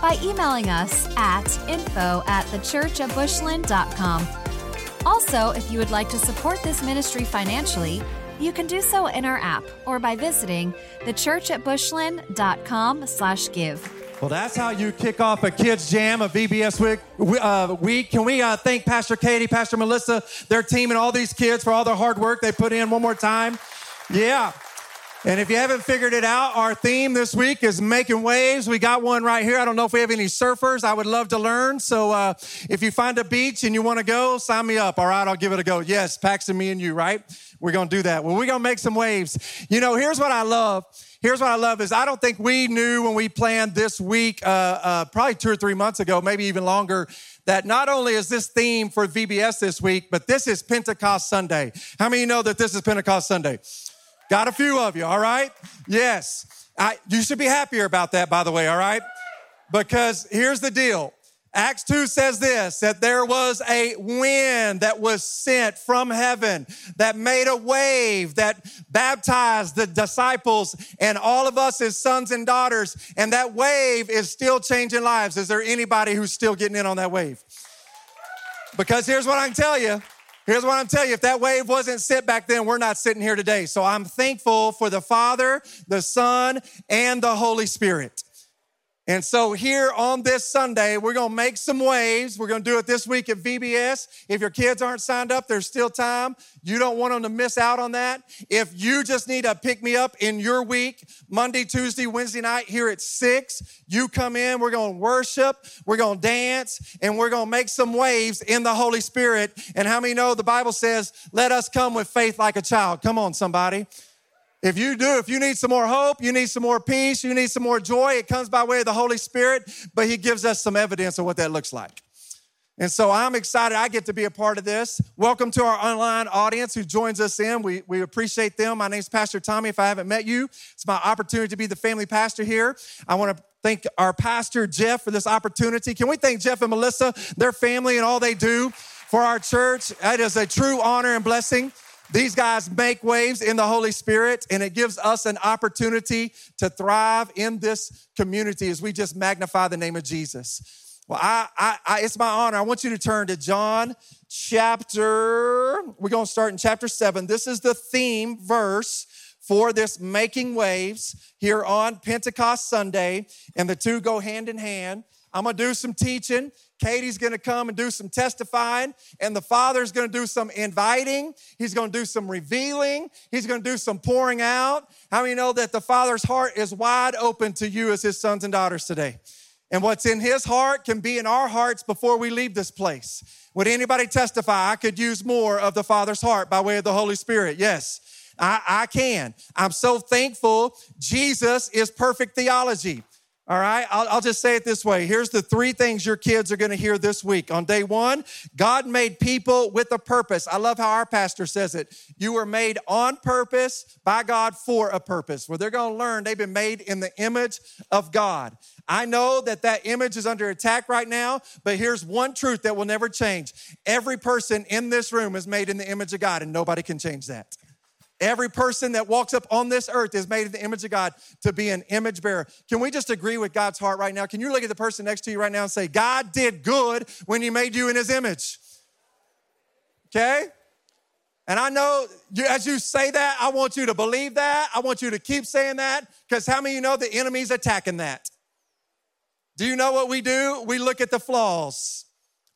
by emailing us at info at thechurchatbushland.com. Also, if you would like to support this ministry financially, you can do so in our app or by visiting thechurchatbushland.com slash give. Well, that's how you kick off a kids jam, a VBS week. Uh, week. Can we uh, thank Pastor Katie, Pastor Melissa, their team, and all these kids for all their hard work they put in one more time? Yeah. And if you haven't figured it out, our theme this week is making waves. We got one right here. I don't know if we have any surfers. I would love to learn. So uh, if you find a beach and you want to go, sign me up. All right, I'll give it a go. Yes, Paxton, me and you, right? We're going to do that. Well, we're going to make some waves. You know, here's what I love. Here's what I love is I don't think we knew when we planned this week, uh, uh, probably two or three months ago, maybe even longer, that not only is this theme for VBS this week, but this is Pentecost Sunday. How many you know that this is Pentecost Sunday? Got a few of you, all right? Yes. I, you should be happier about that, by the way, all right? Because here's the deal. Acts 2 says this that there was a wind that was sent from heaven that made a wave that baptized the disciples and all of us as sons and daughters. And that wave is still changing lives. Is there anybody who's still getting in on that wave? Because here's what I can tell you Here's what I'm telling you if that wave wasn't sit back then, we're not sitting here today. So I'm thankful for the Father, the Son, and the Holy Spirit. And so here on this Sunday, we're going to make some waves. We're going to do it this week at VBS. If your kids aren't signed up, there's still time. You don't want them to miss out on that. If you just need to pick me up in your week, Monday, Tuesday, Wednesday night here at six, you come in. We're going to worship, we're going to dance, and we're going to make some waves in the Holy Spirit. And how many know the Bible says, let us come with faith like a child? Come on, somebody. If you do, if you need some more hope, you need some more peace, you need some more joy, it comes by way of the Holy Spirit, but He gives us some evidence of what that looks like. And so I'm excited I get to be a part of this. Welcome to our online audience who joins us in. We, we appreciate them. My name's Pastor Tommy. If I haven't met you, it's my opportunity to be the family pastor here. I want to thank our pastor, Jeff, for this opportunity. Can we thank Jeff and Melissa, their family, and all they do for our church? It is a true honor and blessing. These guys make waves in the Holy Spirit, and it gives us an opportunity to thrive in this community as we just magnify the name of Jesus. Well, I, I, I it's my honor. I want you to turn to John chapter. We're going to start in chapter seven. This is the theme verse for this making waves here on Pentecost Sunday, and the two go hand in hand. I'm to do some teaching. Katie's going to come and do some testifying, and the Father's going to do some inviting. He's going to do some revealing. He's going to do some pouring out. How many know that the Father's heart is wide open to you as His sons and daughters today? And what's in His heart can be in our hearts before we leave this place. Would anybody testify? I could use more of the Father's heart by way of the Holy Spirit. Yes. I, I can. I'm so thankful. Jesus is perfect theology. All right, I'll, I'll, just say it this way. Here's the three things your kids are going to hear this week. On day one, God made people with a purpose. I love how our pastor says it. You were made on purpose by God for a purpose. Where they're going to learn they've been made in the image of God. I know that that image is under attack right now, but here's one truth that will never change. Every person in this room is made in the image of God, and nobody can change that. Every person that walks up on this earth is made in the image of God to be an image bearer. Can we just agree with God's heart right now? Can you look at the person next to you right now and say, God did good when He made you in His image? Okay? And I know you, as you say that, I want you to believe that. I want you to keep saying that because how many of you know the enemy's attacking that? Do you know what we do? We look at the flaws,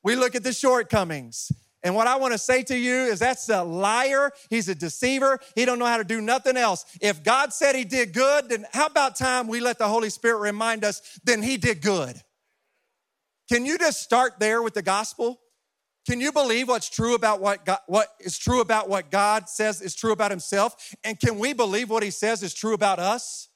we look at the shortcomings. And what I want to say to you is that's a liar. He's a deceiver. He don't know how to do nothing else. If God said he did good, then how about time we let the Holy Spirit remind us then he did good? Can you just start there with the gospel? Can you believe what's true about what God, what is true about what God says is true about himself? And can we believe what he says is true about us?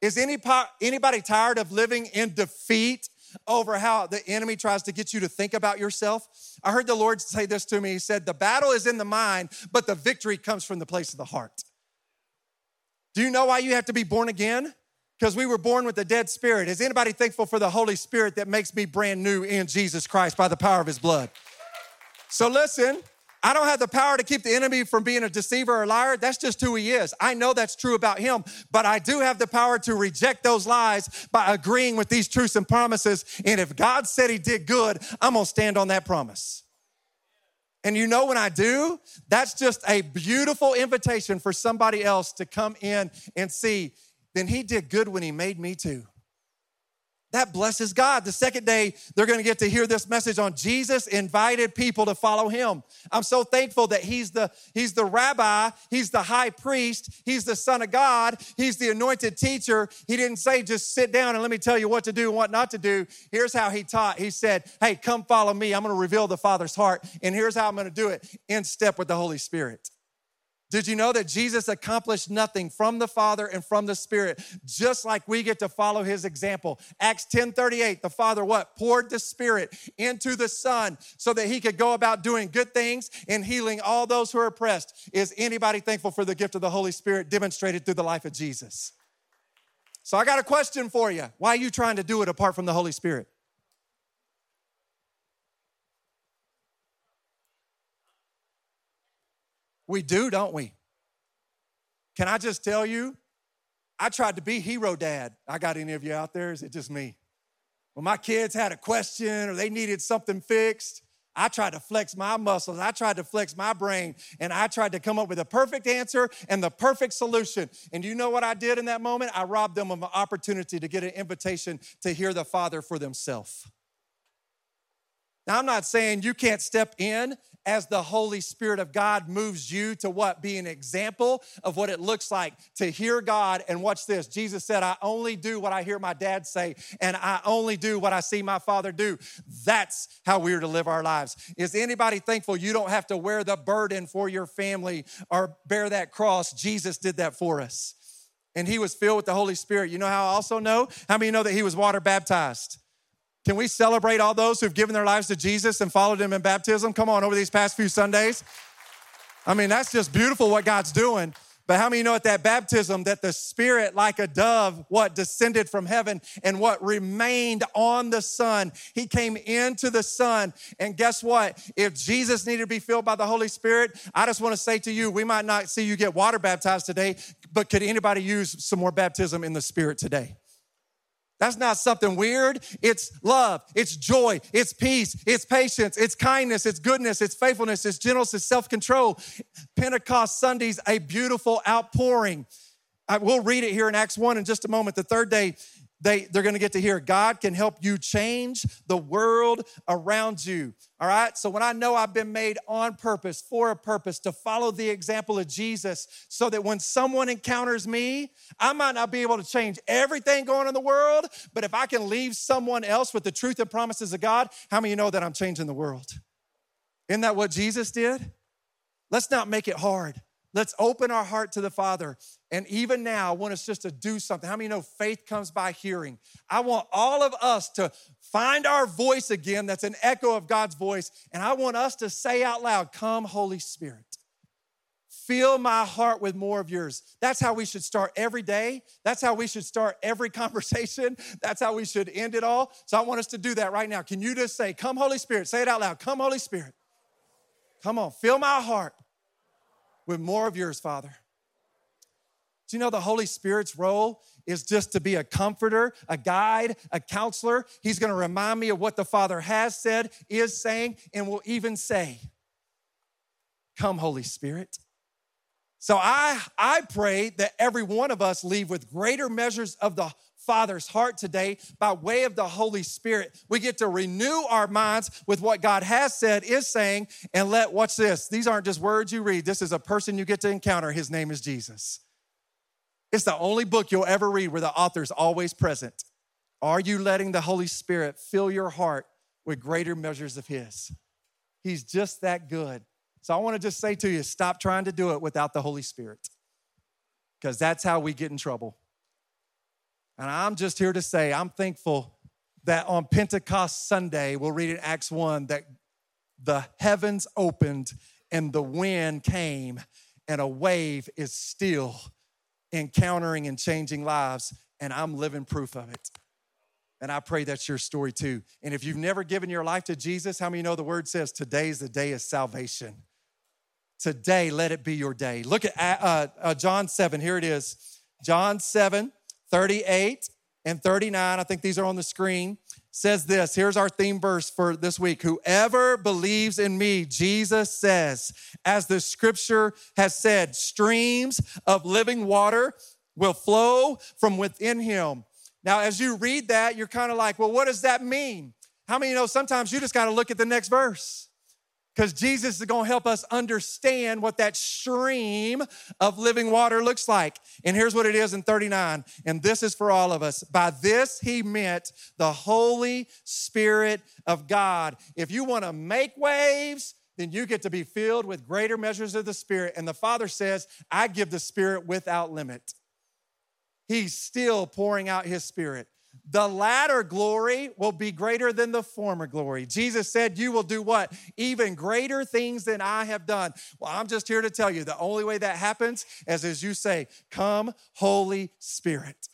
Is any, anybody tired of living in defeat over how the enemy tries to get you to think about yourself? I heard the Lord say this to me. He said, The battle is in the mind, but the victory comes from the place of the heart. Do you know why you have to be born again? Because we were born with a dead spirit. Is anybody thankful for the Holy Spirit that makes me brand new in Jesus Christ by the power of his blood? So listen, I don't have the power to keep the enemy from being a deceiver or liar. That's just who he is. I know that's true about him, but I do have the power to reject those lies by agreeing with these truths and promises. And if God said he did good, I'm gonna stand on that promise. And you know, when I do, that's just a beautiful invitation for somebody else to come in and see, then he did good when he made me too. That blesses God. The second day, they're going to get to hear this message on Jesus invited people to follow him. I'm so thankful that he's the he's the rabbi, he's the high priest, he's the son of God, he's the anointed teacher. He didn't say just sit down and let me tell you what to do and what not to do. Here's how he taught. He said, "Hey, come follow me. I'm going to reveal the Father's heart, and here's how I'm going to do it in step with the Holy Spirit." Did you know that Jesus accomplished nothing from the Father and from the Spirit, just like we get to follow his example? Acts 10 38, the Father what? Poured the Spirit into the Son so that he could go about doing good things and healing all those who are oppressed. Is anybody thankful for the gift of the Holy Spirit demonstrated through the life of Jesus? So I got a question for you. Why are you trying to do it apart from the Holy Spirit? We do, don't we? Can I just tell you? I tried to be hero dad. I got any of you out there? Is it just me? When my kids had a question or they needed something fixed, I tried to flex my muscles. I tried to flex my brain and I tried to come up with a perfect answer and the perfect solution. And you know what I did in that moment? I robbed them of an opportunity to get an invitation to hear the Father for themselves. Now, I'm not saying you can't step in as the Holy Spirit of God moves you to what? Be an example of what it looks like to hear God. And watch this Jesus said, I only do what I hear my dad say, and I only do what I see my father do. That's how we're to live our lives. Is anybody thankful you don't have to wear the burden for your family or bear that cross? Jesus did that for us. And he was filled with the Holy Spirit. You know how I also know? How many know that he was water baptized? Can we celebrate all those who've given their lives to Jesus and followed him in baptism? Come on, over these past few Sundays. I mean, that's just beautiful what God's doing. But how many know at that baptism that the Spirit, like a dove, what descended from heaven and what remained on the Son? He came into the Son. And guess what? If Jesus needed to be filled by the Holy Spirit, I just want to say to you, we might not see you get water baptized today, but could anybody use some more baptism in the Spirit today? That's not something weird. It's love, it's joy, it's peace, it's patience, it's kindness, it's goodness, it's faithfulness, it's gentleness, it's self control. Pentecost Sunday's a beautiful outpouring. I, we'll read it here in Acts 1 in just a moment. The third day, they, they're going to get to hear God can help you change the world around you. All right. So when I know I've been made on purpose, for a purpose, to follow the example of Jesus, so that when someone encounters me, I might not be able to change everything going on in the world, but if I can leave someone else with the truth and promises of God, how many you know that I'm changing the world? Isn't that what Jesus did? Let's not make it hard. Let's open our heart to the Father. And even now, I want us just to do something. How many know faith comes by hearing? I want all of us to find our voice again that's an echo of God's voice. And I want us to say out loud, Come, Holy Spirit. Fill my heart with more of yours. That's how we should start every day. That's how we should start every conversation. That's how we should end it all. So I want us to do that right now. Can you just say, Come, Holy Spirit? Say it out loud. Come, Holy Spirit. Come on, fill my heart with more of yours, Father. Do you know the Holy Spirit's role is just to be a comforter, a guide, a counselor? He's gonna remind me of what the Father has said, is saying, and will even say, Come, Holy Spirit. So I, I pray that every one of us leave with greater measures of the Father's heart today by way of the Holy Spirit. We get to renew our minds with what God has said, is saying, and let, watch this. These aren't just words you read, this is a person you get to encounter. His name is Jesus. It's the only book you'll ever read where the author's always present. Are you letting the Holy Spirit fill your heart with greater measures of His? He's just that good. So I want to just say to you stop trying to do it without the Holy Spirit, because that's how we get in trouble. And I'm just here to say, I'm thankful that on Pentecost Sunday, we'll read in Acts 1 that the heavens opened and the wind came and a wave is still encountering and changing lives. And I'm living proof of it. And I pray that's your story too. And if you've never given your life to Jesus, how many know the word says today's the day of salvation? Today, let it be your day. Look at uh, uh, John 7. Here it is. John 7, 38 and 39. I think these are on the screen says this. Here's our theme verse for this week. Whoever believes in me, Jesus says, as the scripture has said, streams of living water will flow from within him. Now, as you read that, you're kind of like, well, what does that mean? How many know sometimes you just got to look at the next verse? Because Jesus is going to help us understand what that stream of living water looks like. And here's what it is in 39. And this is for all of us. By this, he meant the Holy Spirit of God. If you want to make waves, then you get to be filled with greater measures of the Spirit. And the Father says, I give the Spirit without limit. He's still pouring out His Spirit the latter glory will be greater than the former glory. Jesus said, You will do what? Even greater things than I have done. Well, I'm just here to tell you the only way that happens is as you say, Come, Holy Spirit.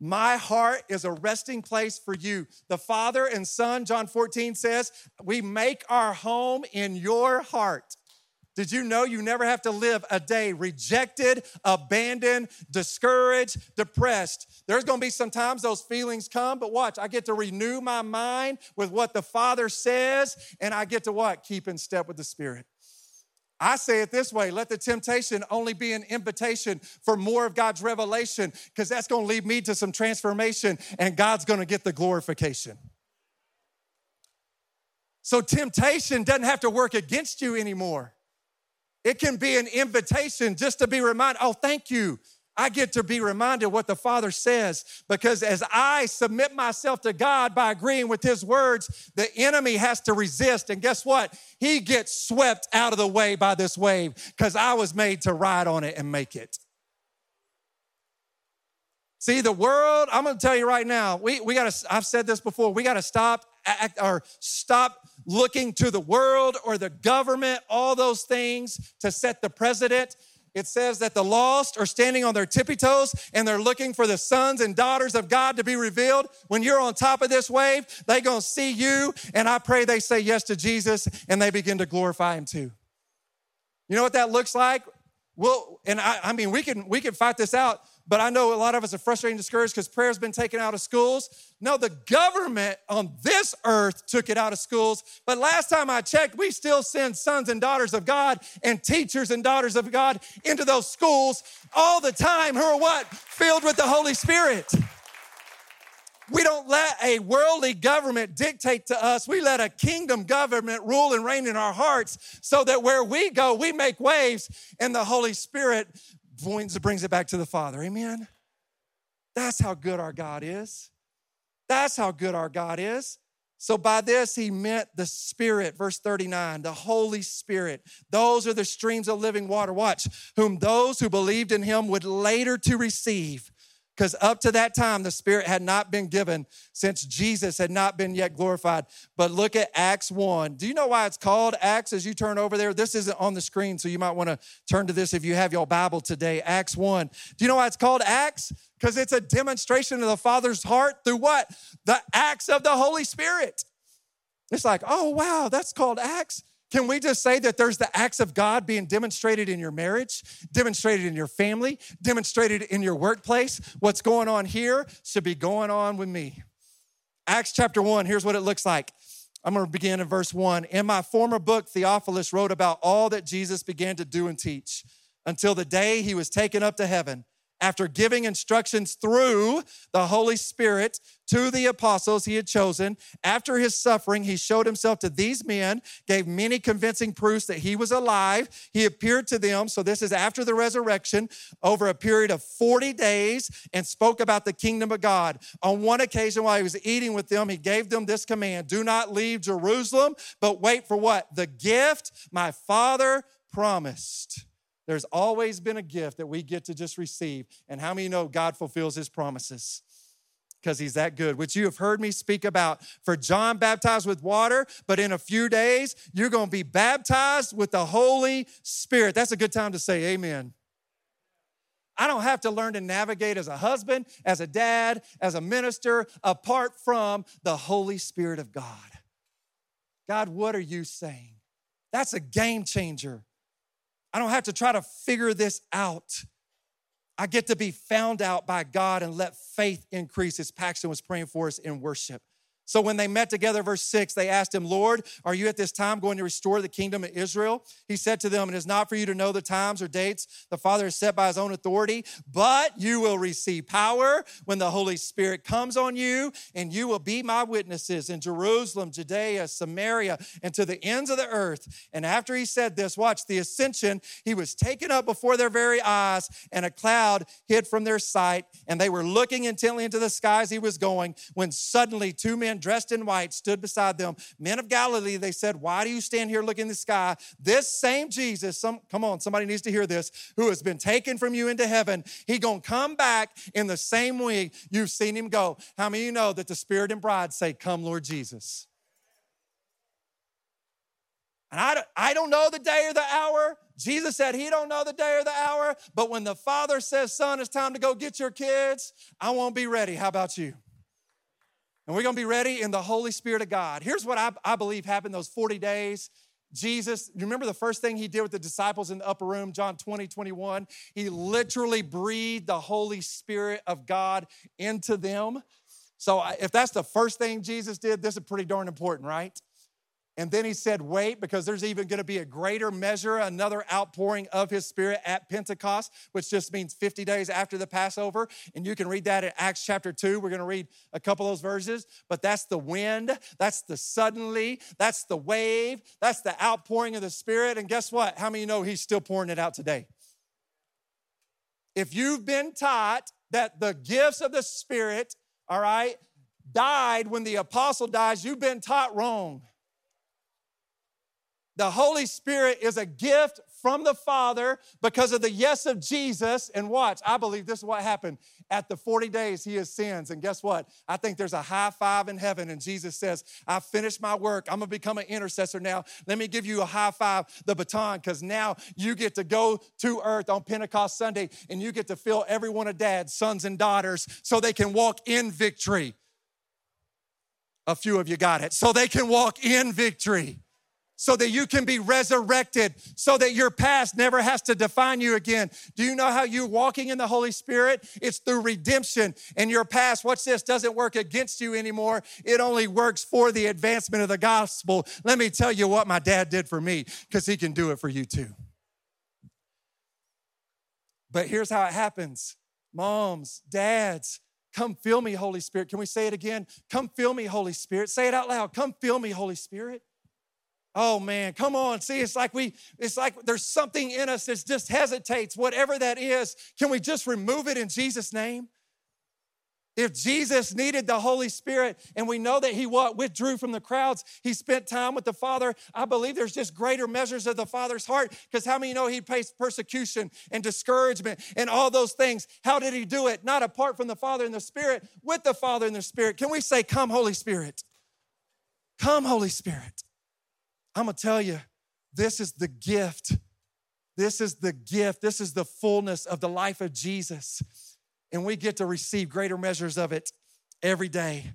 My heart is a resting place for you. The Father and Son, John 14 says, We make our home in your heart. Did you know you never have to live a day rejected, abandoned, discouraged, depressed? There's gonna be some times those feelings come, but watch, I get to renew my mind with what the Father says, and I get to what? Keep in step with the Spirit. I say it this way let the temptation only be an invitation for more of God's revelation, because that's gonna lead me to some transformation, and God's gonna get the glorification. So temptation doesn't have to work against you anymore. It can be an invitation just to be reminded, oh, thank you. I get to be reminded what the Father says because as I submit myself to God by agreeing with His words, the enemy has to resist. And guess what? He gets swept out of the way by this wave because I was made to ride on it and make it. See, the world, I'm gonna tell you right now, we, we gotta, I've said this before, we gotta stop act, or stop looking to the world or the government, all those things to set the president. It says that the lost are standing on their tippy toes and they're looking for the sons and daughters of God to be revealed. When you're on top of this wave, they're gonna see you, and I pray they say yes to Jesus and they begin to glorify Him too. You know what that looks like? Well, and I, I mean, we can we can fight this out but I know a lot of us are frustrated and discouraged because prayer's been taken out of schools. No, the government on this earth took it out of schools. But last time I checked, we still send sons and daughters of God and teachers and daughters of God into those schools all the time who are what? Filled with the Holy Spirit. We don't let a worldly government dictate to us. We let a kingdom government rule and reign in our hearts so that where we go, we make waves and the Holy Spirit brings it back to the Father. Amen? That's how good our God is. That's how good our God is. So by this, he meant the Spirit, verse 39, the Holy Spirit. Those are the streams of living water. Watch, whom those who believed in him would later to receive because up to that time the spirit had not been given since jesus had not been yet glorified. But look at acts 1 do you know why it's called acts as you turn over there? This isn't on the screen so you might want to turn to this if you have your bible today. Acts 1 do you know why it's called acts? Because it's a demonstration of the father's heart through what? The acts of the holy spirit. It's like oh wow that's called acts can we just say that there's the acts of God being demonstrated in your marriage, demonstrated in your family, demonstrated in your workplace? What's going on here should be going on with me. Acts chapter 1, here's what it looks like. I'm going to begin in verse 1. In my former book, Theophilus wrote about all that Jesus began to do and teach until the day he was taken up to heaven after giving instructions through the Holy Spirit to the apostles he had chosen. After his suffering, he showed himself to these men, gave many convincing proofs that he was alive. He appeared to them, so this is after the resurrection, over a period of 40 days and spoke about the kingdom of God. On one occasion, while he was eating with them, he gave them this command Do not leave Jerusalem, but wait for what? The gift my Father promised there's always been a gift that we get to just receive. And how many know God fulfills his promises? because he's that good, which you have heard me speak about. For John baptized with water, but in a few days, you're going to be baptized with the Holy Spirit. That's a good time to say amen. I don't have to learn to navigate as a husband, as a dad, as a minister, apart from the Holy Spirit of God. God, what are you saying? That's a game changer. I don't have to try to figure this out. I get to be found out by God and let faith increase, as Paxton was praying for us in worship. So when they met together, verse 6, they asked him, Lord, are you at this time going to restore the kingdom of Israel? He said to them, It is not for you to know the times or dates the Father has set by his own authority, but you will receive power when the Holy Spirit comes on you, and you will be my witnesses in Jerusalem, Judea, Samaria, and to the ends of the earth. And after he said this, watch the ascension, he was taken up before their very eyes, and a cloud hid from their sight, and they were looking intently into the skies he was going, when suddenly two men dressed in white stood beside them. Men of Galilee, they said, Why do you stand here looking in the sky? This same Jesus, some, come on, somebody needs to hear this, who has been taken from you into heaven, he gonna come back in the same way you've seen him go. How many of you know that the Spirit and bride say, Come, Lord Jesus? And I, I don't know the day or the hour. Jesus said he don't know the day or the hour, but when the Father says, son, it's time to go get your kids, I won't be ready. How about you? And we're gonna be ready in the Holy Spirit of God. Here's what I, I believe happened those 40 days. Jesus, you remember the first thing he did with the disciples in the upper room, John 20, 21? He literally breathed the Holy Spirit of God into them. So if that's the first thing Jesus did, this is pretty darn important, right? And then he said, Wait, because there's even going to be a greater measure, another outpouring of his spirit at Pentecost, which just means 50 days after the Passover. And you can read that in Acts chapter 2. We're going to read a couple of those verses. But that's the wind, that's the suddenly, that's the wave, that's the outpouring of the spirit. And guess what? How many know he's still pouring it out today? If you've been taught that the gifts of the spirit, all right, died when the apostle dies, you've been taught wrong. The Holy Spirit is a gift from the Father because of the yes of Jesus. And watch, I believe this is what happened. At the 40 days, he ascends. And guess what? I think there's a high five in heaven. And Jesus says, I finished my work. I'm going to become an intercessor now. Let me give you a high five, the baton, because now you get to go to earth on Pentecost Sunday and you get to fill every one of dad's sons and daughters so they can walk in victory. A few of you got it. So they can walk in victory so that you can be resurrected, so that your past never has to define you again. Do you know how you're walking in the Holy Spirit? It's through redemption. And your past, watch this, doesn't work against you anymore. It only works for the advancement of the gospel. Let me tell you what my dad did for me, because he can do it for you too. But here's how it happens moms, dads, come fill me, Holy Spirit. Can we say it again? Come fill me, Holy Spirit. Say it out loud. Come fill me, Holy Spirit. Oh man, come on. See, it's like we, it's like there's something in us that just hesitates, whatever that is. Can we just remove it in Jesus' name? If Jesus needed the Holy Spirit and we know that he what, withdrew from the crowds, he spent time with the Father, I believe there's just greater measures of the Father's heart because how many know he faced persecution and discouragement and all those things? How did he do it? Not apart from the Father and the Spirit, with the Father and the Spirit. Can we say, Come, Holy Spirit? Come, Holy Spirit. I'm gonna tell you, this is the gift. This is the gift. This is the fullness of the life of Jesus. And we get to receive greater measures of it every day.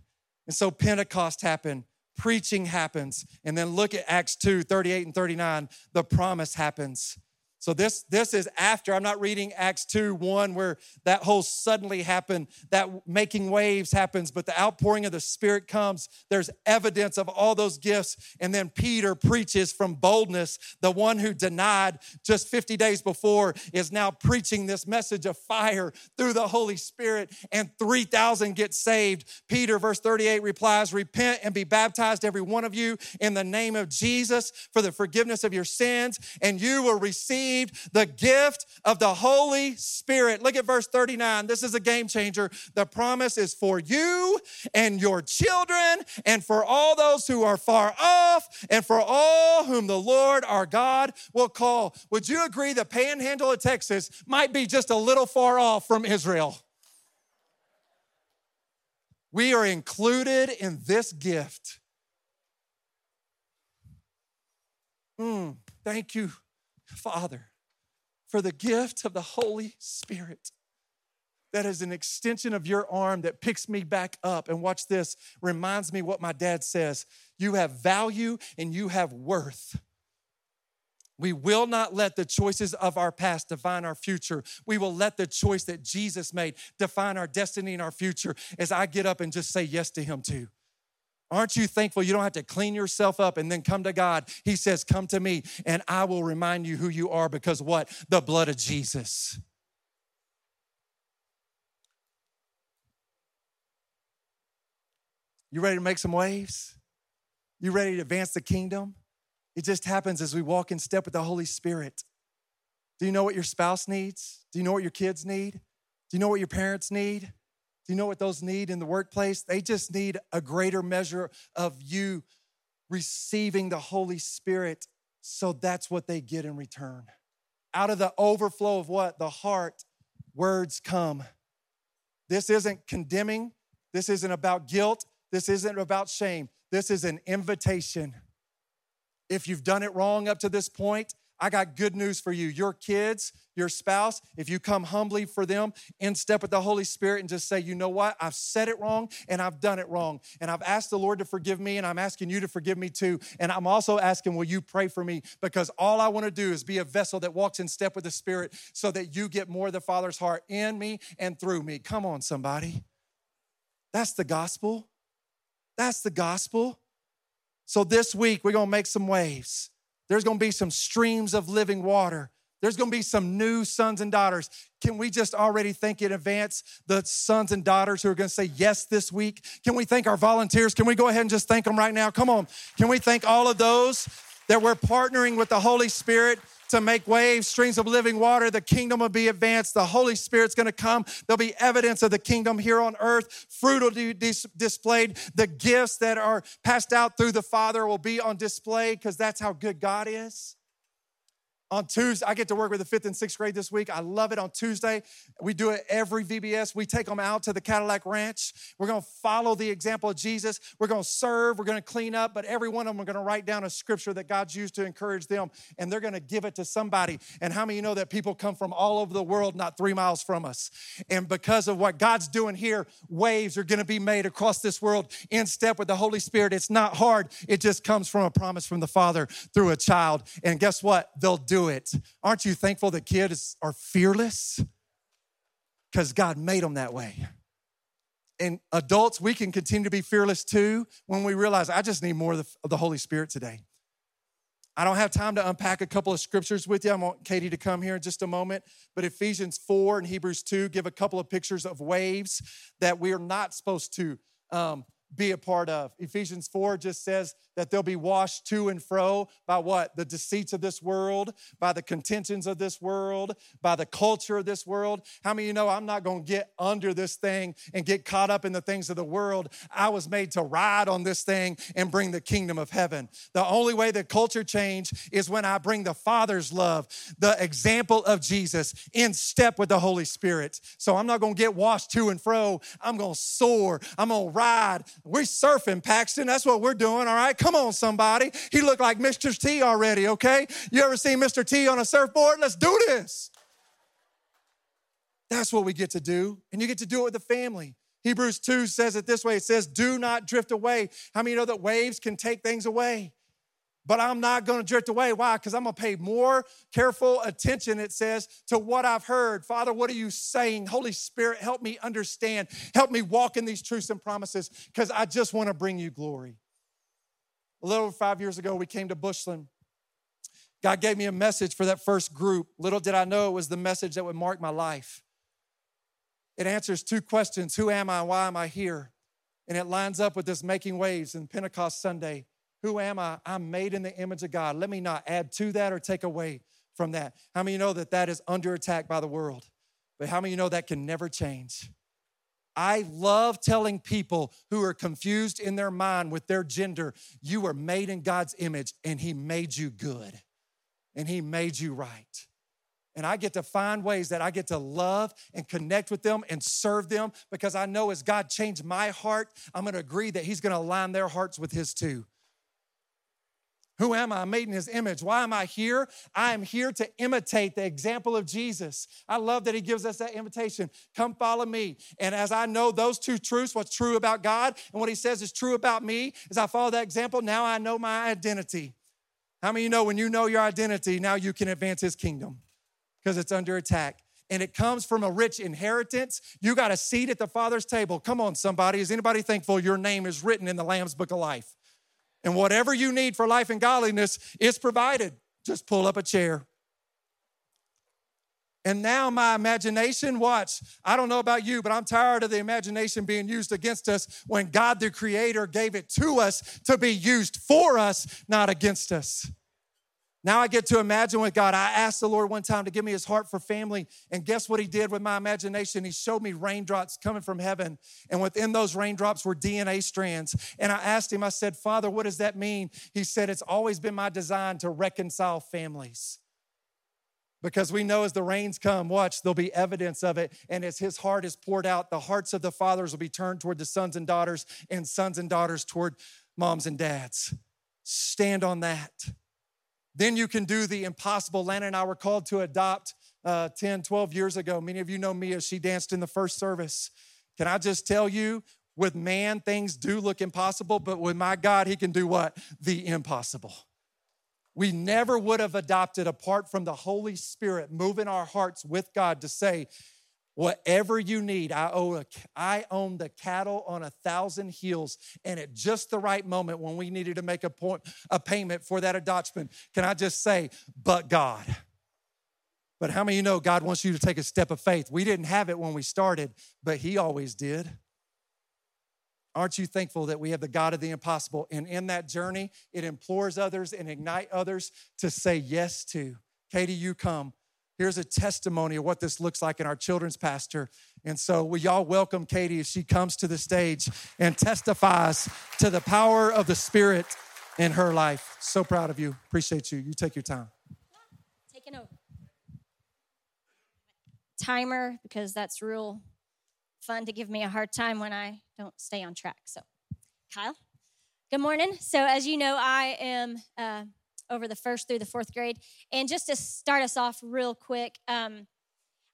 And so Pentecost happened, preaching happens, and then look at Acts 2 38 and 39. The promise happens. So this, this is after, I'm not reading Acts 2 1, where that whole suddenly happened, that making waves happens, but the outpouring of the Spirit comes. There's evidence of all those gifts. And then Peter preaches from boldness. The one who denied just 50 days before is now preaching this message of fire through the Holy Spirit, and 3,000 get saved. Peter, verse 38, replies, Repent and be baptized, every one of you, in the name of Jesus for the forgiveness of your sins, and you will receive received the gift of the Holy Spirit. Look at verse 39. This is a game changer. The promise is for you and your children, and for all those who are far off, and for all whom the Lord our God will call. Would you agree the panhandle of Texas might be just a little far off from Israel? We are included in this gift. Mm, thank you, Father, for the gift of the Holy Spirit that is an extension of your arm that picks me back up. And watch this, reminds me what my dad says you have value and you have worth. We will not let the choices of our past define our future. We will let the choice that Jesus made define our destiny and our future as I get up and just say yes to Him too. Aren't you thankful you don't have to clean yourself up and then come to God? He says, Come to me and I will remind you who you are because what? The blood of Jesus. You ready to make some waves? You ready to advance the kingdom? It just happens as we walk in step with the Holy Spirit. Do you know what your spouse needs? Do you know what your kids need? Do you know what your parents need? Do you know what those need in the workplace? They just need a greater measure of you receiving the Holy Spirit. So that's what they get in return. Out of the overflow of what? The heart, words come. This isn't condemning. This isn't about guilt. This isn't about shame. This is an invitation. If you've done it wrong up to this point, I got good news for you. Your kids, your spouse, if you come humbly for them, in step with the Holy Spirit, and just say, you know what? I've said it wrong and I've done it wrong. And I've asked the Lord to forgive me, and I'm asking you to forgive me too. And I'm also asking, will you pray for me? Because all I want to do is be a vessel that walks in step with the Spirit so that you get more of the Father's heart in me and through me. Come on, somebody. That's the gospel. That's the gospel. So this week, we're gonna make some waves. There's gonna be some streams of living water. There's gonna be some new sons and daughters. Can we just already think in advance the sons and daughters who are gonna say yes this week? Can we thank our volunteers? Can we go ahead and just thank them right now? Come on. Can we thank all of those that we're partnering with the Holy Spirit to make waves, streams of living water. The kingdom will be advanced. The Holy Spirit's going to come. There'll be evidence of the kingdom here on earth. Fruit will be dis- displayed. The gifts that are passed out through the Father will be on display because that's how good God is. On Tuesday, I get to work with the fifth and sixth grade this week. I love it. On Tuesday, we do it every VBS. We take them out to the Cadillac Ranch. We're going to follow the example of Jesus. We're going to serve. We're going to clean up. But every one of them are going to write down a scripture that God's used to encourage them, and they're going to give it to somebody. And how many you know that people come from all over the world, not three miles from us? And because of what God's doing here, waves are going to be made across this world in step with the Holy Spirit. It's not hard. It just comes from a promise from the Father through a child. And guess what? They'll do it. Aren't you thankful that kids are fearless? Because God made them that way. And adults, we can continue to be fearless too when we realize I just need more of the, Holy Spirit today. I don't have time to unpack a couple of scriptures with you. I want Katie to come here in just a moment. But Ephesians 4 and Hebrews 2 give a couple of pictures of waves that we are not supposed to um, be a part of. Ephesians 4 just says that they'll be washed to and fro by what? The deceits of this world, by the contentions of this world, by the culture of this world. How many of you know I'm not going to get under this thing and get caught up in the things of the world? I was made to ride on this thing and bring the kingdom of heaven. The only way that culture change is when I bring the Father's love, the example of Jesus in step with the Holy Spirit. So I'm not going to get washed to and fro. I'm going to soar. I'm going to ride. We're surfing, Paxton. That's what we're doing, all right? Come on, somebody. He looked like Mr. T already, okay? You ever seen Mr. T on a surfboard? Let's do this. That's what we get to do. And you get to do it with the family. Hebrews 2 says it this way it says, Do not drift away. How many know that waves can take things away? But I'm not going to drift away. Why? Because I'm going to pay more careful attention, it says, to what I've heard. Father, what are you saying? Holy Spirit, help me understand. Help me walk in these truths and promises because I just want to bring you glory. A little over five years ago, we came to Bushland. God gave me a message for that first group. Little did I know it was the message that would mark my life. It answers two questions Who am I? Why am I here? And it lines up with this making waves in Pentecost Sunday. Who am I? I'm made in the image of God. Let me not add to that or take away from that. How many you know that that is under attack by the world? But how many you know that can never change? I love telling people who are confused in their mind with their gender, you were made in God's image and He made you good and He made you right. And I get to find ways that I get to love and connect with them and serve them because I know as God changed my heart, I'm gonna agree that He's gonna align their hearts with His too. Who am I? Made in his image. Why am I here? I am here to imitate the example of Jesus. I love that he gives us that invitation. Come follow me. And as I know those two truths, what's true about God and what he says is true about me, as I follow that example, now I know my identity. How many you know when you know your identity, now you can advance his kingdom because it's under attack? and it comes from a rich inheritance. You got a seat at the Father's table. Come on, somebody. Is anybody thankful your name is written in the Lamb's Book of Life? And whatever you need for life and godliness is provided. Just pull up a chair. And now my imagination, watch, I don't know about you, but I'm tired of the imagination being used against us when God the Creator gave it to us to be used for us, not against us. Now I get to imagine with God. I asked the Lord one time to give me his heart for family. And guess what he did with my imagination? He showed me raindrops coming from heaven. And within those raindrops were DNA strands. And I asked him, I said, Father, what does that mean? He said, It's always been my design to reconcile families. Because we know as the rains come, watch, there'll be evidence of it. And as his heart is poured out, the hearts of the fathers will be turned toward the sons and daughters, and sons and daughters toward moms and dads. Stand on that. Then you can do the impossible. Lana and I were called to adopt uh, 10, 12 years ago. Many of you know Mia, she danced in the first service. Can I just tell you, with man, things do look impossible, but with my God, He can do what? The impossible. We never would have adopted apart from the Holy Spirit moving our hearts with God to say, Whatever you need, I, owe a, I own the cattle on a thousand hills. And at just the right moment when we needed to make a, point, a payment for that adoption, can I just say, but God? But how many of you know God wants you to take a step of faith? We didn't have it when we started, but He always did. Aren't you thankful that we have the God of the impossible? And in that journey, it implores others and ignite others to say yes to. Katie, you come here's a testimony of what this looks like in our children's pastor. And so, will y'all welcome Katie as she comes to the stage and testifies to the power of the Spirit in her life? So proud of you. Appreciate you. You take your time. Taking over. Timer, because that's real fun to give me a hard time when I don't stay on track. So, Kyle, good morning. So, as you know, I am. Uh, over the first through the fourth grade. And just to start us off real quick, um,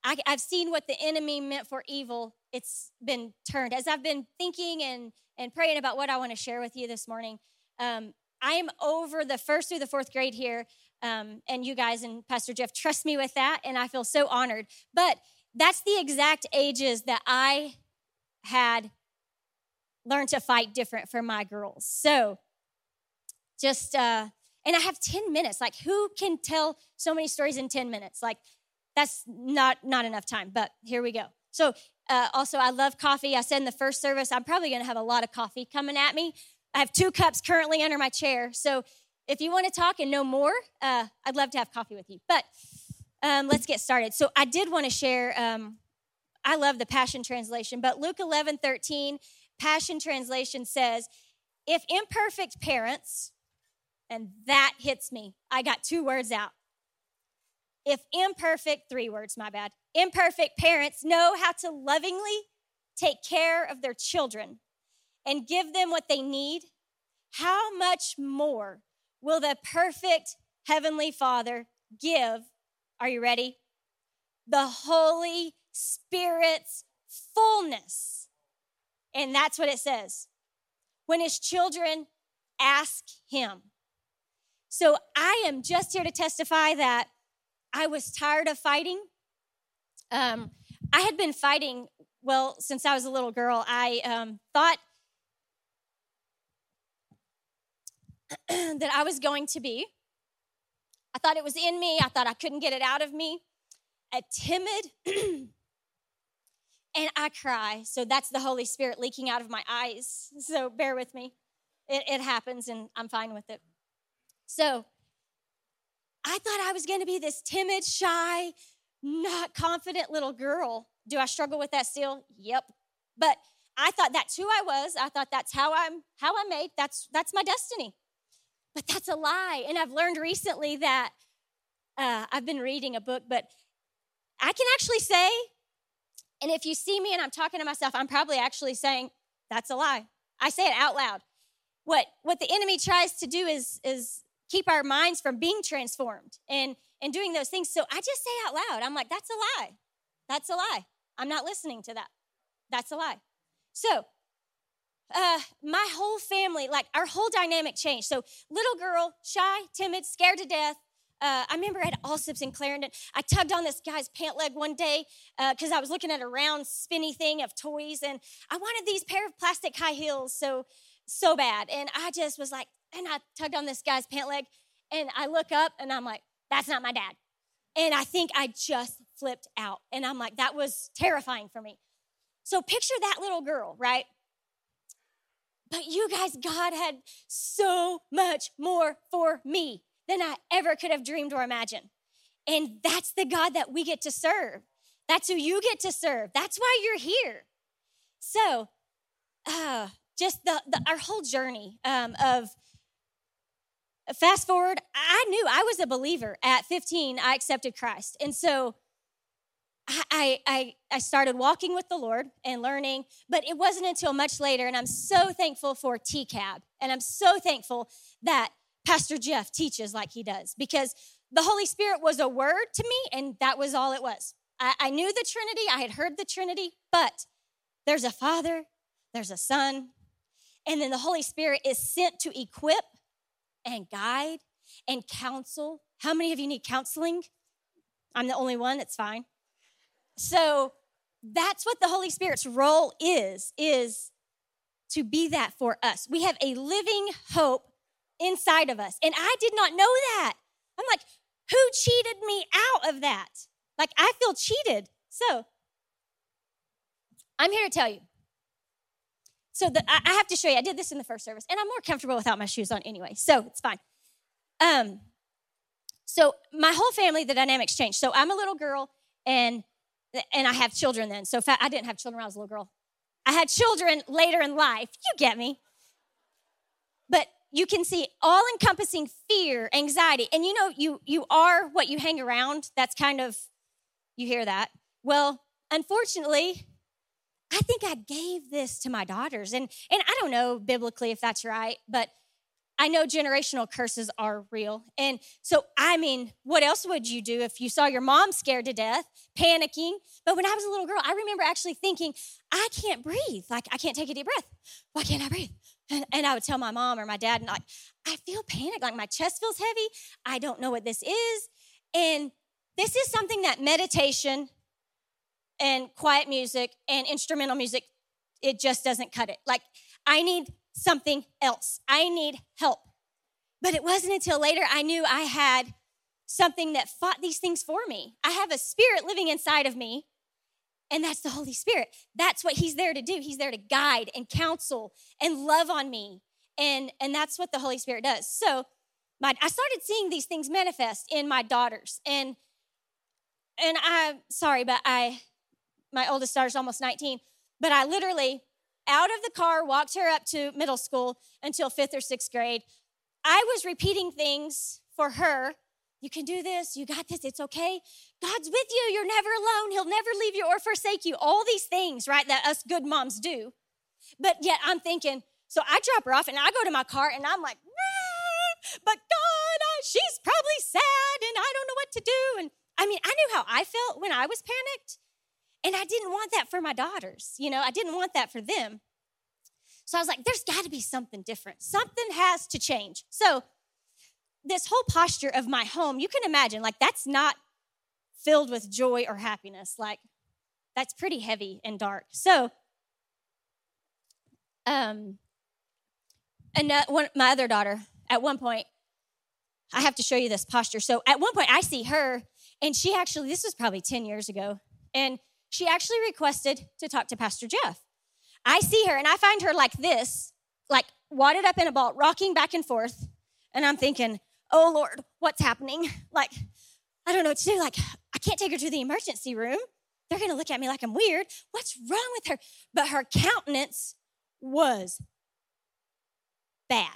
I, I've seen what the enemy meant for evil. It's been turned. As I've been thinking and, and praying about what I want to share with you this morning, um, I am over the first through the fourth grade here. Um, and you guys and Pastor Jeff trust me with that, and I feel so honored. But that's the exact ages that I had learned to fight different for my girls. So just uh, and I have 10 minutes. Like, who can tell so many stories in 10 minutes? Like, that's not not enough time, but here we go. So, uh, also, I love coffee. I said in the first service, I'm probably going to have a lot of coffee coming at me. I have two cups currently under my chair. So, if you want to talk and know more, uh, I'd love to have coffee with you. But um, let's get started. So, I did want to share. Um, I love the Passion Translation, but Luke 11, 13, Passion Translation says, "If imperfect parents." And that hits me. I got two words out. If imperfect, three words, my bad, imperfect parents know how to lovingly take care of their children and give them what they need, how much more will the perfect Heavenly Father give? Are you ready? The Holy Spirit's fullness. And that's what it says. When His children ask Him. So I am just here to testify that I was tired of fighting. Um, I had been fighting, well, since I was a little girl. I um, thought that I was going to be. I thought it was in me. I thought I couldn't get it out of me. A timid, and I cry. So that's the Holy Spirit leaking out of my eyes. So bear with me. It, it happens, and I'm fine with it. So I thought I was going to be this timid, shy, not confident little girl. Do I struggle with that still? Yep. But I thought that's who I was. I thought that's how I'm how I'm made. That's that's my destiny. But that's a lie. And I've learned recently that uh, I've been reading a book, but I can actually say, and if you see me and I'm talking to myself, I'm probably actually saying, that's a lie. I say it out loud. What, what the enemy tries to do is, is keep our minds from being transformed and, and doing those things. So I just say out loud, I'm like, that's a lie. That's a lie. I'm not listening to that. That's a lie. So, uh, my whole family, like our whole dynamic changed. So, little girl, shy, timid, scared to death. Uh, I remember at Allsup's in Clarendon, I tugged on this guy's pant leg one day because uh, I was looking at a round, spinny thing of toys, and I wanted these pair of plastic high heels so, so bad. And I just was like, and I tugged on this guy's pant leg, and I look up, and I'm like, that's not my dad. And I think I just flipped out. And I'm like, that was terrifying for me. So picture that little girl, right? But you guys, God had so much more for me than I ever could have dreamed or imagined. And that's the God that we get to serve. That's who you get to serve. That's why you're here. So, uh, just the, the our whole journey um, of fast forward, I knew I was a believer at 15. I accepted Christ, and so I, I, I started walking with the Lord and learning, but it wasn't until much later, and I'm so thankful for TCAB, and I'm so thankful that Pastor Jeff teaches like he does, because the Holy Spirit was a word to me, and that was all it was. I, I knew the Trinity, I had heard the Trinity, but there's a Father, there's a Son, and then the Holy Spirit is sent to equip and guide and counsel. How many of you need counseling? I'm the only one, it's fine. So that's what the Holy Spirit's role is, is to be that for us. We have a living hope inside of us. And I did not know that. I'm like, who cheated me out of that? Like, I feel cheated. So, I'm here to tell you. So, the, I have to show you, I did this in the first service, and I'm more comfortable without my shoes on anyway, so it's fine. Um, so, my whole family, the dynamics changed. So, I'm a little girl, and and I have children then. So I didn't have children when I was a little girl. I had children later in life. You get me. But you can see all encompassing fear, anxiety. And you know, you you are what you hang around. That's kind of you hear that. Well, unfortunately, I think I gave this to my daughters. And and I don't know biblically if that's right, but I know generational curses are real. And so, I mean, what else would you do if you saw your mom scared to death, panicking? But when I was a little girl, I remember actually thinking, I can't breathe. Like, I can't take a deep breath. Why can't I breathe? And, and I would tell my mom or my dad, and like, I feel panic. Like, my chest feels heavy. I don't know what this is. And this is something that meditation and quiet music and instrumental music, it just doesn't cut it. Like, I need something else. I need help. But it wasn't until later I knew I had something that fought these things for me. I have a spirit living inside of me, and that's the Holy Spirit. That's what He's there to do. He's there to guide and counsel and love on me. And, and that's what the Holy Spirit does. So my, I started seeing these things manifest in my daughters. And and I'm sorry, but I my oldest daughter's almost 19, but I literally out of the car, walked her up to middle school until fifth or sixth grade. I was repeating things for her. You can do this. You got this. It's okay. God's with you. You're never alone. He'll never leave you or forsake you. All these things, right, that us good moms do. But yet I'm thinking, so I drop her off and I go to my car and I'm like, but God, she's probably sad and I don't know what to do. And I mean, I knew how I felt when I was panicked. And I didn't want that for my daughters. You know, I didn't want that for them. So I was like, there's got to be something different. Something has to change. So, this whole posture of my home, you can imagine, like, that's not filled with joy or happiness. Like, that's pretty heavy and dark. So, um, and uh, one, my other daughter, at one point, I have to show you this posture. So, at one point, I see her, and she actually, this was probably 10 years ago, and she actually requested to talk to Pastor Jeff. I see her and I find her like this, like wadded up in a ball, rocking back and forth. And I'm thinking, oh Lord, what's happening? Like, I don't know what to do. Like, I can't take her to the emergency room. They're going to look at me like I'm weird. What's wrong with her? But her countenance was bad.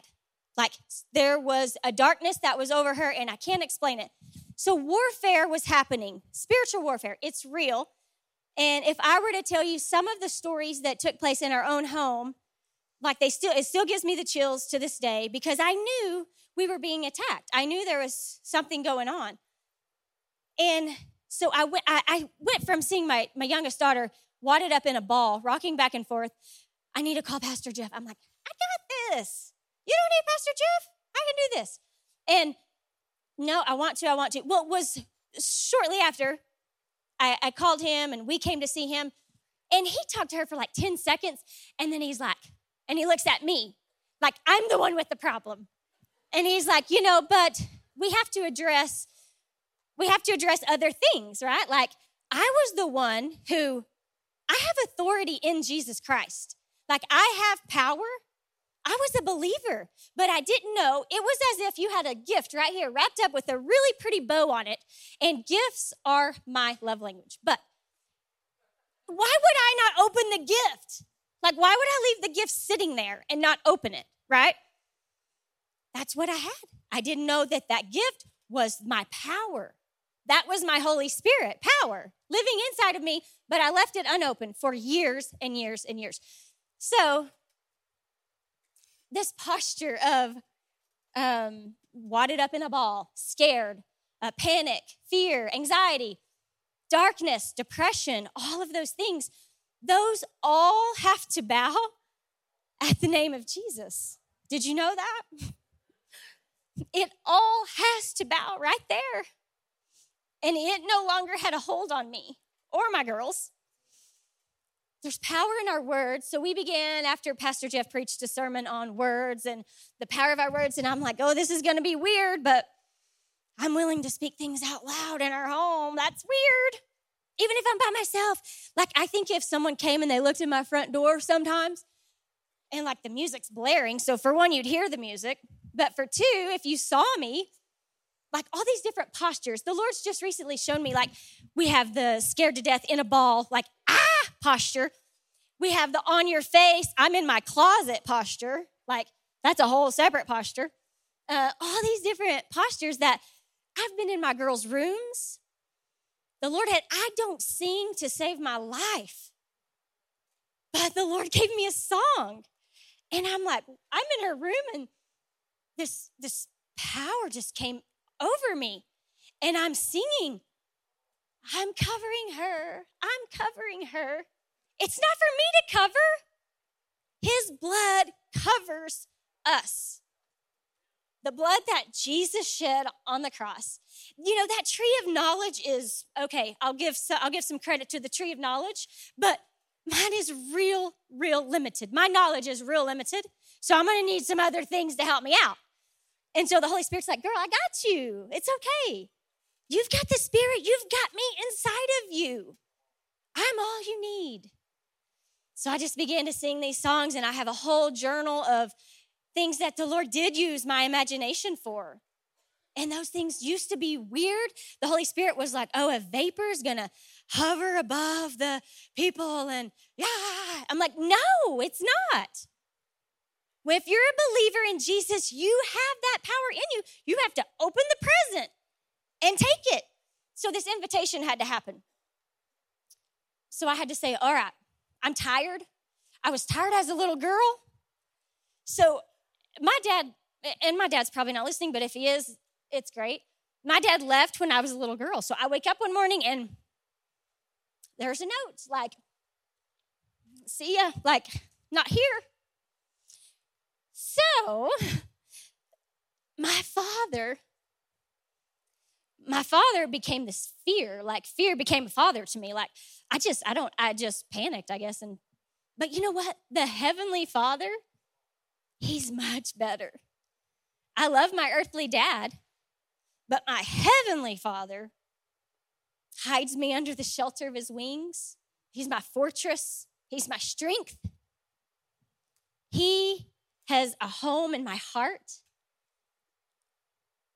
Like, there was a darkness that was over her, and I can't explain it. So warfare was happening, spiritual warfare. It's real. And if I were to tell you some of the stories that took place in our own home, like they still, it still gives me the chills to this day because I knew we were being attacked. I knew there was something going on. And so I went, I, I went from seeing my, my youngest daughter wadded up in a ball, rocking back and forth. I need to call Pastor Jeff. I'm like, I got this. You don't need Pastor Jeff. I can do this. And no, I want to, I want to. Well, it was shortly after I, I called him and we came to see him. And he talked to her for like 10 seconds. And then he's like, and he looks at me like I'm the one with the problem. And he's like, you know, but we have to address, we have to address other things, right? Like I was the one who, I have authority in Jesus Christ. Like I have power I was a believer, but I didn't know. It was as if you had a gift right here wrapped up with a really pretty bow on it, and gifts are my love language. But why would I not open the gift? Like, why would I leave the gift sitting there and not open it, right? That's what I had. I didn't know that that gift was my power. That was my Holy Spirit power living inside of me, but I left it unopened for years and years and years. So this posture of um, wadded up in a ball, scared, uh, panic, fear, anxiety, darkness, depression, all of those things, those all have to bow at the name of Jesus. Did you know that? It all has to bow right there. And it no longer had a hold on me or my girls there's power in our words. So we began after Pastor Jeff preached a sermon on words and the power of our words. And I'm like, oh, this is going to be weird, but I'm willing to speak things out loud in our home. That's weird. Even if I'm by myself. Like, I think if someone came and they looked at my front door sometimes and like the music's blaring. So, for one, you'd hear the music. But for two, if you saw me, like all these different postures, the Lord's just recently shown me, like, we have the scared to death in a ball, like, posture. We have the on your face, I'm in my closet posture. Like, that's a whole separate posture. Uh, all these different postures that I've been in my girls' rooms. The Lord had, I don't sing to save my life, but the Lord gave me a song. And I'm like, I'm in her room and this, this power just came over me. And I'm singing, I'm covering her, I'm covering her. It's not for me to cover. His blood covers us. The blood that Jesus shed on the cross. You know, that tree of knowledge is okay, I'll give so, I'll give some credit to the tree of knowledge, but mine is real real limited. My knowledge is real limited. So I'm going to need some other things to help me out. And so the Holy Spirit's like, "Girl, I got you. It's okay. You've got the Spirit. You've got me inside of you. I'm all you need." So I just began to sing these songs, and I have a whole journal of things that the Lord did use my imagination for. And those things used to be weird. The Holy Spirit was like, oh, a vapor is gonna hover above the people, and yeah. I'm like, no, it's not. If you're a believer in Jesus, you have that power in you. You have to open the present and take it. So this invitation had to happen. So I had to say, all right, I'm tired. I was tired as a little girl. So my dad, and my dad's probably not listening, but if he is, it's great. My dad left when I was a little girl. So I wake up one morning and there's a note like, see ya, like, not here. So my father, my father became this fear, like fear became a father to me. Like, I just, I don't, I just panicked, I guess. And, but you know what? The Heavenly Father, He's much better. I love my earthly dad, but my Heavenly Father hides me under the shelter of His wings. He's my fortress, He's my strength. He has a home in my heart.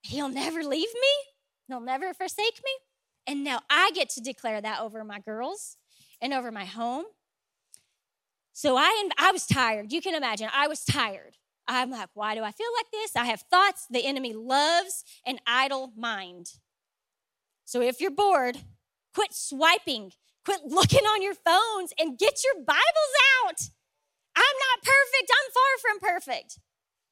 He'll never leave me, He'll never forsake me. And now I get to declare that over my girls and over my home. So I, I was tired. You can imagine, I was tired. I'm like, why do I feel like this? I have thoughts. The enemy loves an idle mind. So if you're bored, quit swiping, quit looking on your phones, and get your Bibles out. I'm not perfect, I'm far from perfect.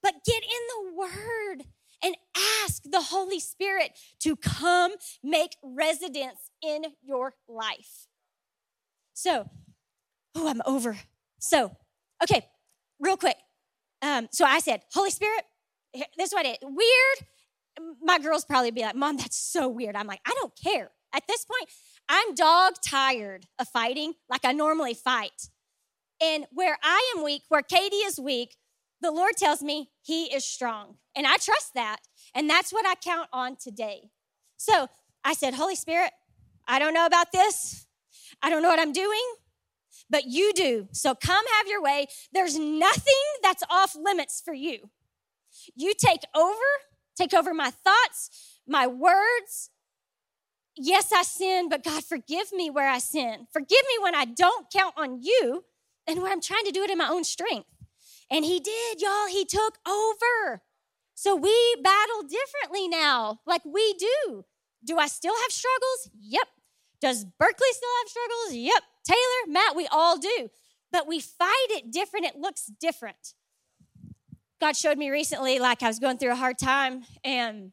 But get in the Word and ask the Holy Spirit to come make residence in your life. So, oh, I'm over. So, okay, real quick. Um, so I said, Holy Spirit, this is what it weird. My girls probably be like, Mom, that's so weird. I'm like, I don't care. At this point, I'm dog tired of fighting like I normally fight. And where I am weak, where Katie is weak, the Lord tells me He is strong. And I trust that. And that's what I count on today. So I said, Holy Spirit, I don't know about this. I don't know what I'm doing, but you do. So come have your way. There's nothing that's off limits for you. You take over, take over my thoughts, my words. Yes, I sin, but God, forgive me where I sin. Forgive me when I don't count on you and when I'm trying to do it in my own strength. And He did, y'all. He took over. So we battle differently now, like we do. Do I still have struggles? Yep. Does Berkeley still have struggles? Yep. Taylor, Matt, we all do. But we fight it different. It looks different. God showed me recently, like I was going through a hard time, and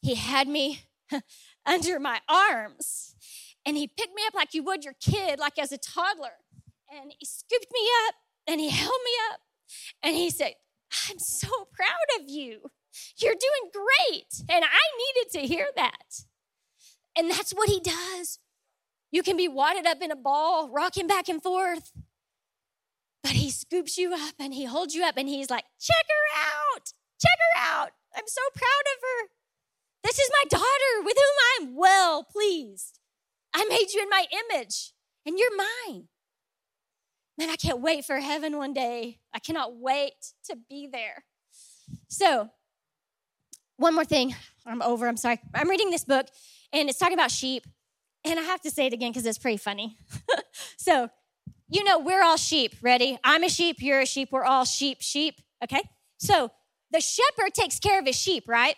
He had me under my arms, and He picked me up like you would your kid, like as a toddler. And He scooped me up, and He held me up, and He said, I'm so proud of you. You're doing great. And I needed to hear that. And that's what he does. You can be wadded up in a ball, rocking back and forth, but he scoops you up and he holds you up and he's like, check her out, check her out. I'm so proud of her. This is my daughter with whom I'm well pleased. I made you in my image and you're mine. Man, I can't wait for heaven one day. I cannot wait to be there. So, one more thing. I'm over. I'm sorry. I'm reading this book, and it's talking about sheep. And I have to say it again because it's pretty funny. so, you know, we're all sheep. Ready? I'm a sheep. You're a sheep. We're all sheep, sheep. Okay? So, the shepherd takes care of his sheep, right?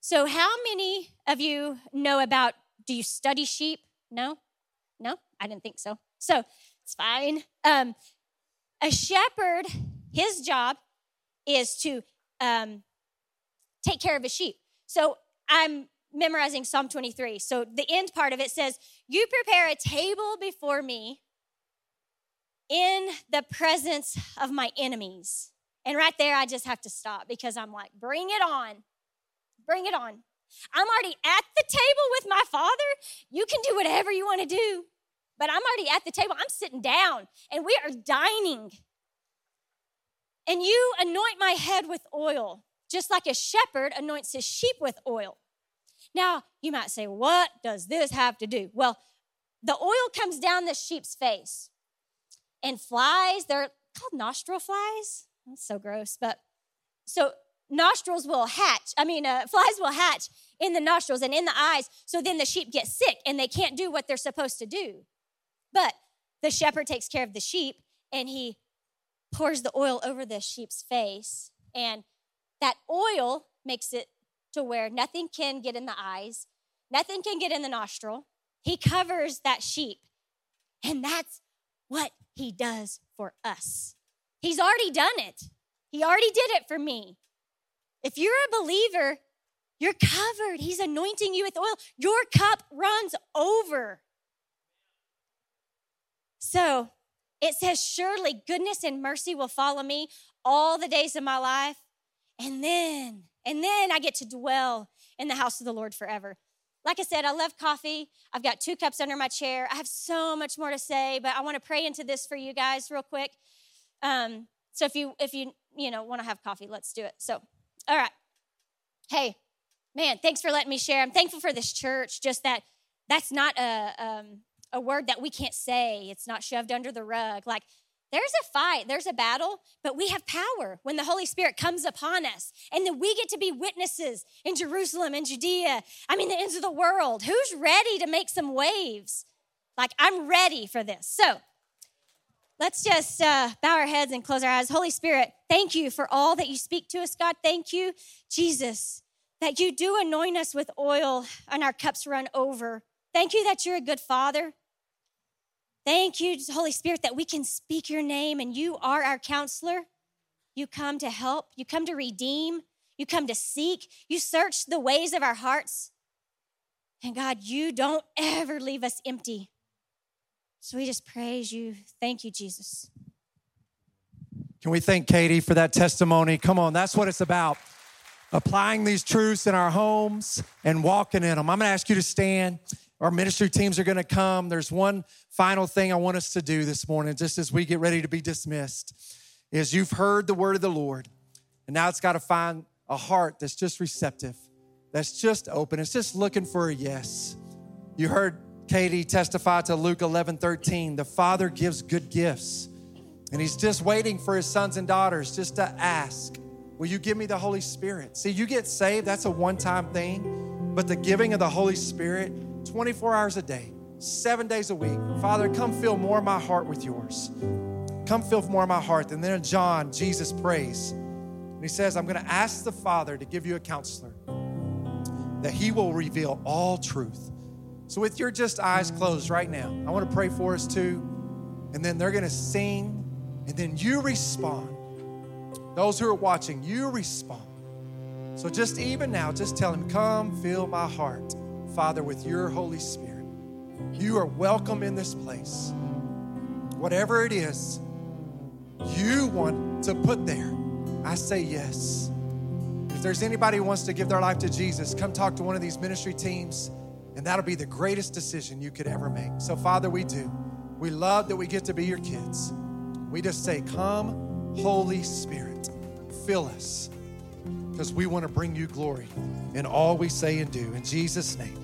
So, how many of you know about do you study sheep? No? No? I didn't think so. So, it's fine. Um, a shepherd, his job is to um, take care of his sheep. So I'm memorizing Psalm 23. So the end part of it says, You prepare a table before me in the presence of my enemies. And right there, I just have to stop because I'm like, Bring it on. Bring it on. I'm already at the table with my father. You can do whatever you want to do but I'm already at the table. I'm sitting down and we are dining. And you anoint my head with oil, just like a shepherd anoints his sheep with oil. Now, you might say, what does this have to do? Well, the oil comes down the sheep's face, and flies, they're called nostril flies. That's so gross, but so nostrils will hatch. I mean, uh, flies will hatch in the nostrils and in the eyes. So then the sheep get sick and they can't do what they're supposed to do. But the shepherd takes care of the sheep and he pours the oil over the sheep's face. And that oil makes it to where nothing can get in the eyes, nothing can get in the nostril. He covers that sheep. And that's what he does for us. He's already done it. He already did it for me. If you're a believer, you're covered. He's anointing you with oil. Your cup runs over. So it says, Surely goodness and mercy will follow me all the days of my life. And then, and then I get to dwell in the house of the Lord forever. Like I said, I love coffee. I've got two cups under my chair. I have so much more to say, but I want to pray into this for you guys real quick. Um, so if you if you you know want to have coffee, let's do it. So, all right. Hey, man, thanks for letting me share. I'm thankful for this church. Just that that's not a um, a word that we can't say, it's not shoved under the rug. Like, there's a fight, there's a battle, but we have power when the Holy Spirit comes upon us. And then we get to be witnesses in Jerusalem and Judea. I mean, the ends of the world. Who's ready to make some waves? Like, I'm ready for this. So, let's just uh, bow our heads and close our eyes. Holy Spirit, thank you for all that you speak to us, God. Thank you, Jesus, that you do anoint us with oil and our cups run over. Thank you that you're a good father. Thank you, Holy Spirit, that we can speak your name and you are our counselor. You come to help, you come to redeem, you come to seek, you search the ways of our hearts. And God, you don't ever leave us empty. So we just praise you. Thank you, Jesus. Can we thank Katie for that testimony? Come on, that's what it's about. Applying these truths in our homes and walking in them. I'm to ask you to stand. Our ministry teams are going to come. There's one final thing I want us to do this morning, just as we get ready to be dismissed, is you've heard the word of the Lord, and now it's got to find a heart that's just receptive, that's just open, it's just looking for a yes. You heard Katie testify to Luke 11 13. The Father gives good gifts, and He's just waiting for His sons and daughters just to ask, Will you give me the Holy Spirit? See, you get saved, that's a one time thing, but the giving of the Holy Spirit, 24 hours a day, seven days a week. Father, come fill more of my heart with yours. Come fill more of my heart. And then in John, Jesus prays. And he says, I'm going to ask the Father to give you a counselor, that he will reveal all truth. So, with your just eyes closed right now, I want to pray for us too. And then they're going to sing, and then you respond. Those who are watching, you respond. So, just even now, just tell him, Come fill my heart, Father, with your Holy Spirit. You are welcome in this place. Whatever it is you want to put there, I say yes. If there's anybody who wants to give their life to Jesus, come talk to one of these ministry teams, and that'll be the greatest decision you could ever make. So, Father, we do. We love that we get to be your kids. We just say, Come, Holy Spirit, fill us, because we want to bring you glory in all we say and do. In Jesus' name.